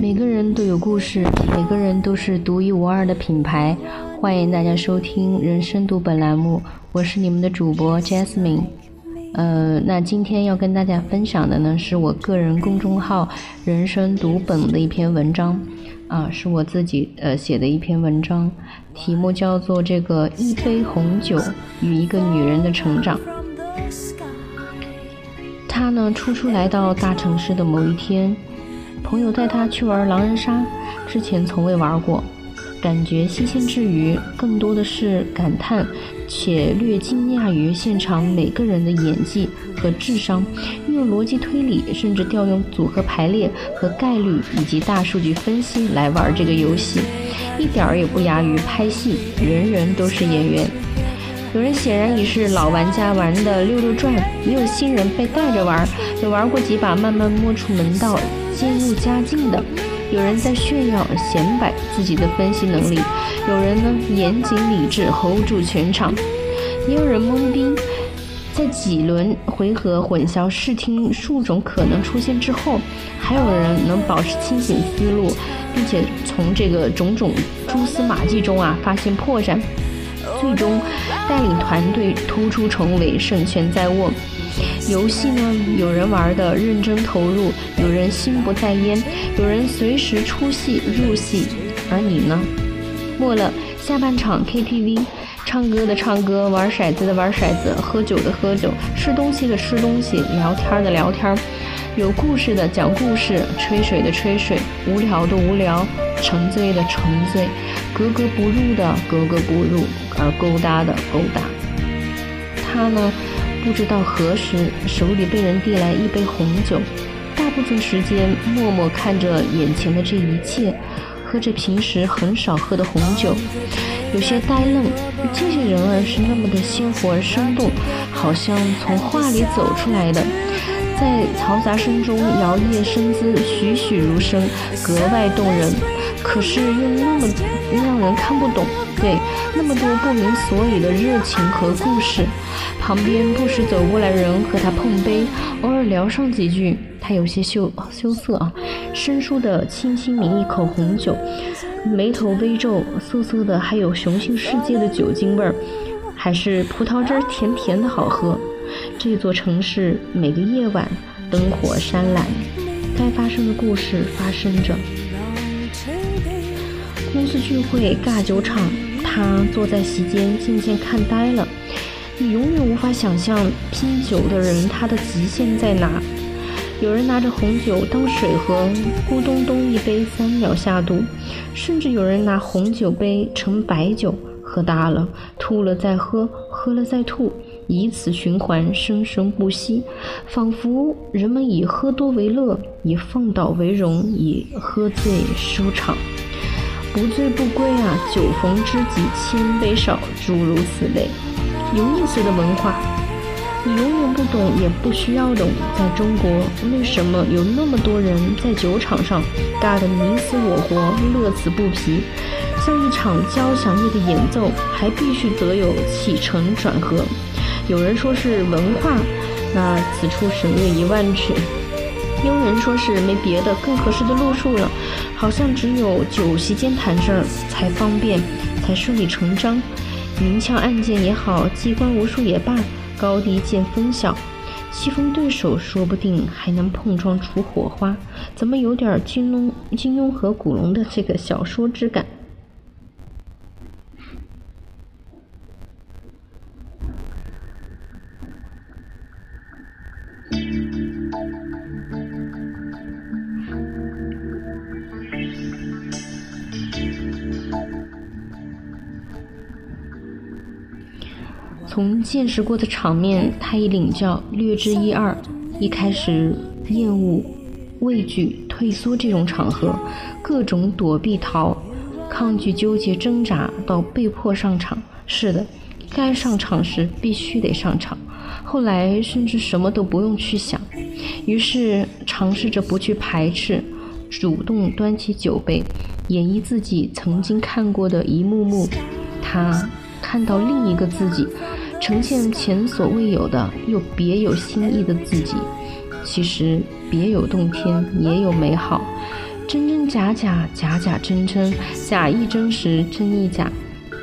每个人都有故事，每个人都是独一无二的品牌。欢迎大家收听《人生读本》栏目，我是你们的主播 Jasmine。呃，那今天要跟大家分享的呢，是我个人公众号“人生读本”的一篇文章，啊，是我自己呃写的一篇文章，题目叫做《这个一杯红酒与一个女人的成长》。他呢，初初来到大城市的某一天。朋友带他去玩狼人杀，之前从未玩过，感觉新鲜之余，更多的是感叹，且略惊讶于现场每个人的演技和智商，运用逻辑推理，甚至调用组合排列和概率以及大数据分析来玩这个游戏，一点儿也不亚于拍戏，人人都是演员。有人显然已是老玩家玩的溜溜转，也有新人被带着玩，有玩过几把慢慢摸出门道。渐入佳境的，有人在炫耀显摆自己的分析能力，有人呢严谨理智 hold 住全场，也有人懵逼。在几轮回合混淆视听数种可能出现之后，还有人能保持清醒思路，并且从这个种种蛛丝马迹中啊发现破绽，最终带领团队突出重围，胜券在握。游戏呢，有人玩的认真投入，有人心不在焉，有人随时出戏入戏，而你呢？末了，下半场 KTV，唱歌的唱歌，玩骰子的玩骰子，喝酒的喝酒，吃东西的吃东西，聊天的聊天，有故事的讲故事，吹水的吹水，无聊的无聊，沉醉的沉醉，格格不入的格格不入，而勾搭的勾搭。他呢？不知道何时，手里被人递来一杯红酒，大部分时间默默看着眼前的这一切，喝着平时很少喝的红酒，有些呆愣。这些人儿是那么的鲜活而生动，好像从画里走出来的，在嘈杂声中摇曳身姿，栩栩如生，格外动人。可是又那么让人看不懂。对，那么多不明所以的热情和故事，旁边不时走过来人和他碰杯，偶尔聊上几句，他有些羞羞涩啊，生疏的轻轻抿一口红酒，眉头微皱，涩涩的，还有雄性世界的酒精味儿，还是葡萄汁甜甜的好喝。这座城市每个夜晚灯火闪蓝，该发生的故事发生着。公司聚会尬酒场。他坐在席间，渐渐看呆了。你永远无法想象拼酒的人他的极限在哪。有人拿着红酒当水喝，咕咚咚一杯，三秒下肚；甚至有人拿红酒杯盛白酒，喝大了，吐了再喝，喝了再吐，以此循环，生生不息。仿佛人们以喝多为乐，以放倒为荣，以喝醉收场。不醉不归啊！酒逢知己千杯少，诸如此类，有意思的文化，你永远不懂，也不需要懂。在中国，为什么有那么多人在酒场上尬得你死我活，乐此不疲？像一场交响乐的演奏，还必须得有起承转合。有人说是文化，那此处省略一万句。有人说是没别的更合适的路数了，好像只有酒席间谈事儿才方便，才顺理成章。明枪暗箭也好，机关无数也罢，高低见分晓，棋逢对手说不定还能碰撞出火花。怎么有点金庸、金庸和古龙的这个小说之感？从见识过的场面，他已领教略知一二。一开始厌恶、畏惧、退缩这种场合，各种躲避逃，抗拒、纠结、挣扎，到被迫上场。是的，该上场时必须得上场。后来甚至什么都不用去想，于是尝试着不去排斥，主动端起酒杯，演绎自己曾经看过的一幕幕。他看到另一个自己。呈现前所未有的又别有新意的自己。其实别有洞天，也有美好。真真假假，假假真真，假亦真实，真亦假。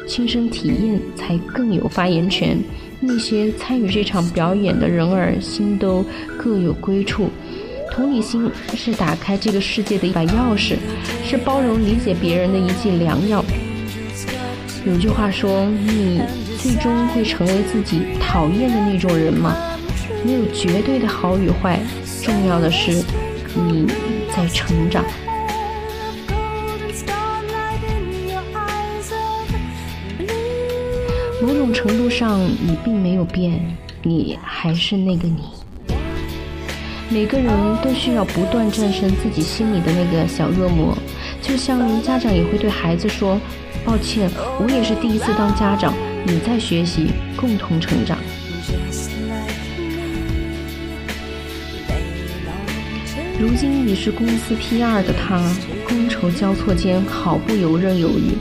亲身体验才更有发言权。那些参与这场表演的人儿，心都各有归处。同理心是打开这个世界的一把钥匙，是包容理解别人的一剂良药。有句话说：“你最终会成为自己讨厌的那种人吗？”没有绝对的好与坏，重要的是你在成长。某种程度上，你并没有变，你还是那个你。每个人都需要不断战胜自己心里的那个小恶魔，就像家长也会对孩子说：“抱歉，我也是第一次当家长，你在学习，共同成长。”如今已是公司 P2 的他，觥筹交错间，毫不游刃有余。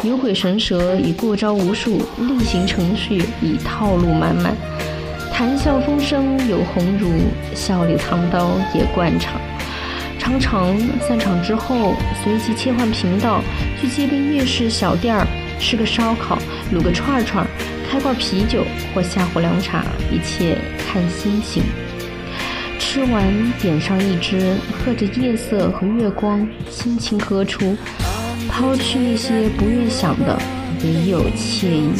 牛鬼神蛇已过招无数，例行程序已套路满满，谈笑风生有鸿儒，笑里藏刀也惯常。常常散场之后，随即切换频道，去街边夜市小店儿吃个烧烤，撸个串串，开罐啤酒或下壶凉茶，一切看心情。吃完点上一支，喝着夜色和月光，心情何处？抛去那些不愿想的，唯有惬意。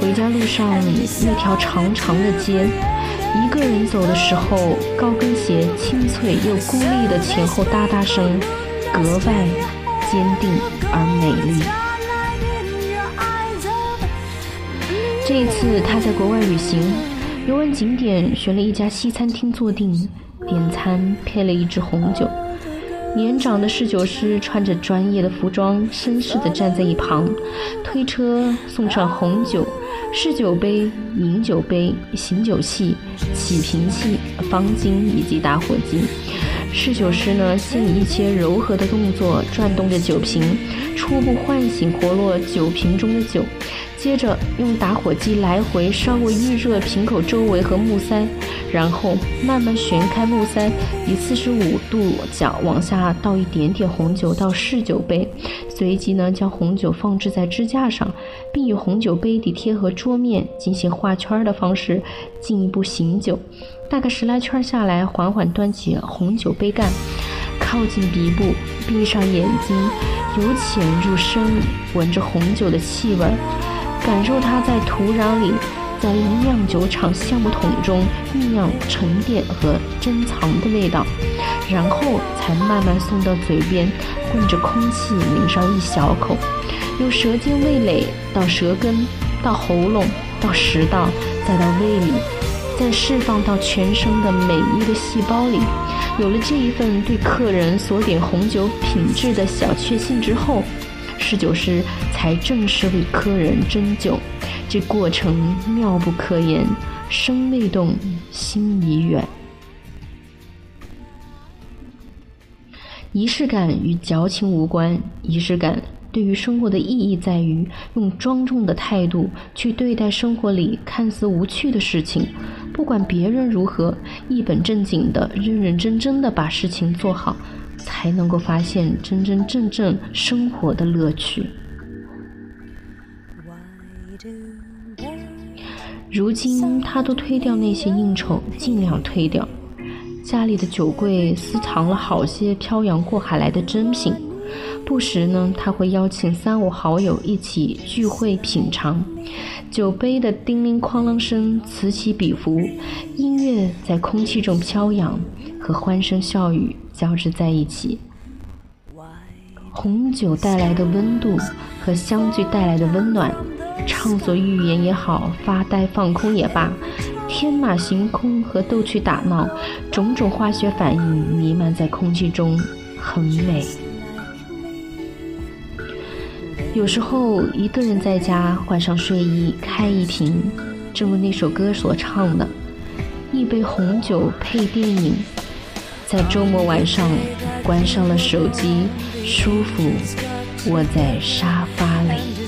回家路上那条长长的街，一个人走的时候，高跟鞋清脆又孤立的前后哒哒声，格外坚定而美丽。这一次他在国外旅行，游玩景点选了一家西餐厅坐定，点餐配了一支红酒。年长的侍酒师穿着专业的服装，绅士地站在一旁，推车送上红酒、试酒杯、饮酒杯、醒酒器、起瓶器、方巾以及打火机。侍酒师呢，先以一些柔和的动作转动着酒瓶，初步唤醒活络酒瓶中的酒。接着用打火机来回稍微预热瓶口周围和木塞，然后慢慢旋开木塞，以四十五度角往下倒一点点红酒到试酒杯，随即呢将红酒放置在支架上，并以红酒杯底贴合桌面进行画圈的方式进一步醒酒。大概十来圈下来，缓缓端起红酒杯盖，靠近鼻部，闭上眼睛，由浅入深，闻着红酒的气味。感受它在土壤里，在酿酒厂橡木桶中酝酿、沉淀和珍藏的味道，然后才慢慢送到嘴边，混着空气抿上一小口，由舌尖味蕾到舌根，到喉咙，到食道，再到胃里，再释放到全身的每一个细胞里。有了这一份对客人所点红酒品质的小确幸之后。侍酒师才正式为客人斟酒，这过程妙不可言，声未动，心已远。仪式感与矫情无关，仪式感对于生活的意义在于用庄重的态度去对待生活里看似无趣的事情，不管别人如何，一本正经的、认认真真的把事情做好。才能够发现真真正正生活的乐趣。如今他都推掉那些应酬，尽量推掉。家里的酒柜私藏了好些漂洋过海来的珍品，不时呢他会邀请三五好友一起聚会品尝。酒杯的叮铃哐啷声此起彼伏，音乐在空气中飘扬，和欢声笑语。交织在一起，红酒带来的温度和相聚带来的温暖，畅所欲言也好，发呆放空也罢，天马行空和逗趣打闹，种种化学反应弥漫在空气中，很美。有时候一个人在家，换上睡衣，开一瓶，正如那首歌所唱的，一杯红酒配电影。在周末晚上，关上了手机，舒服窝在沙发里。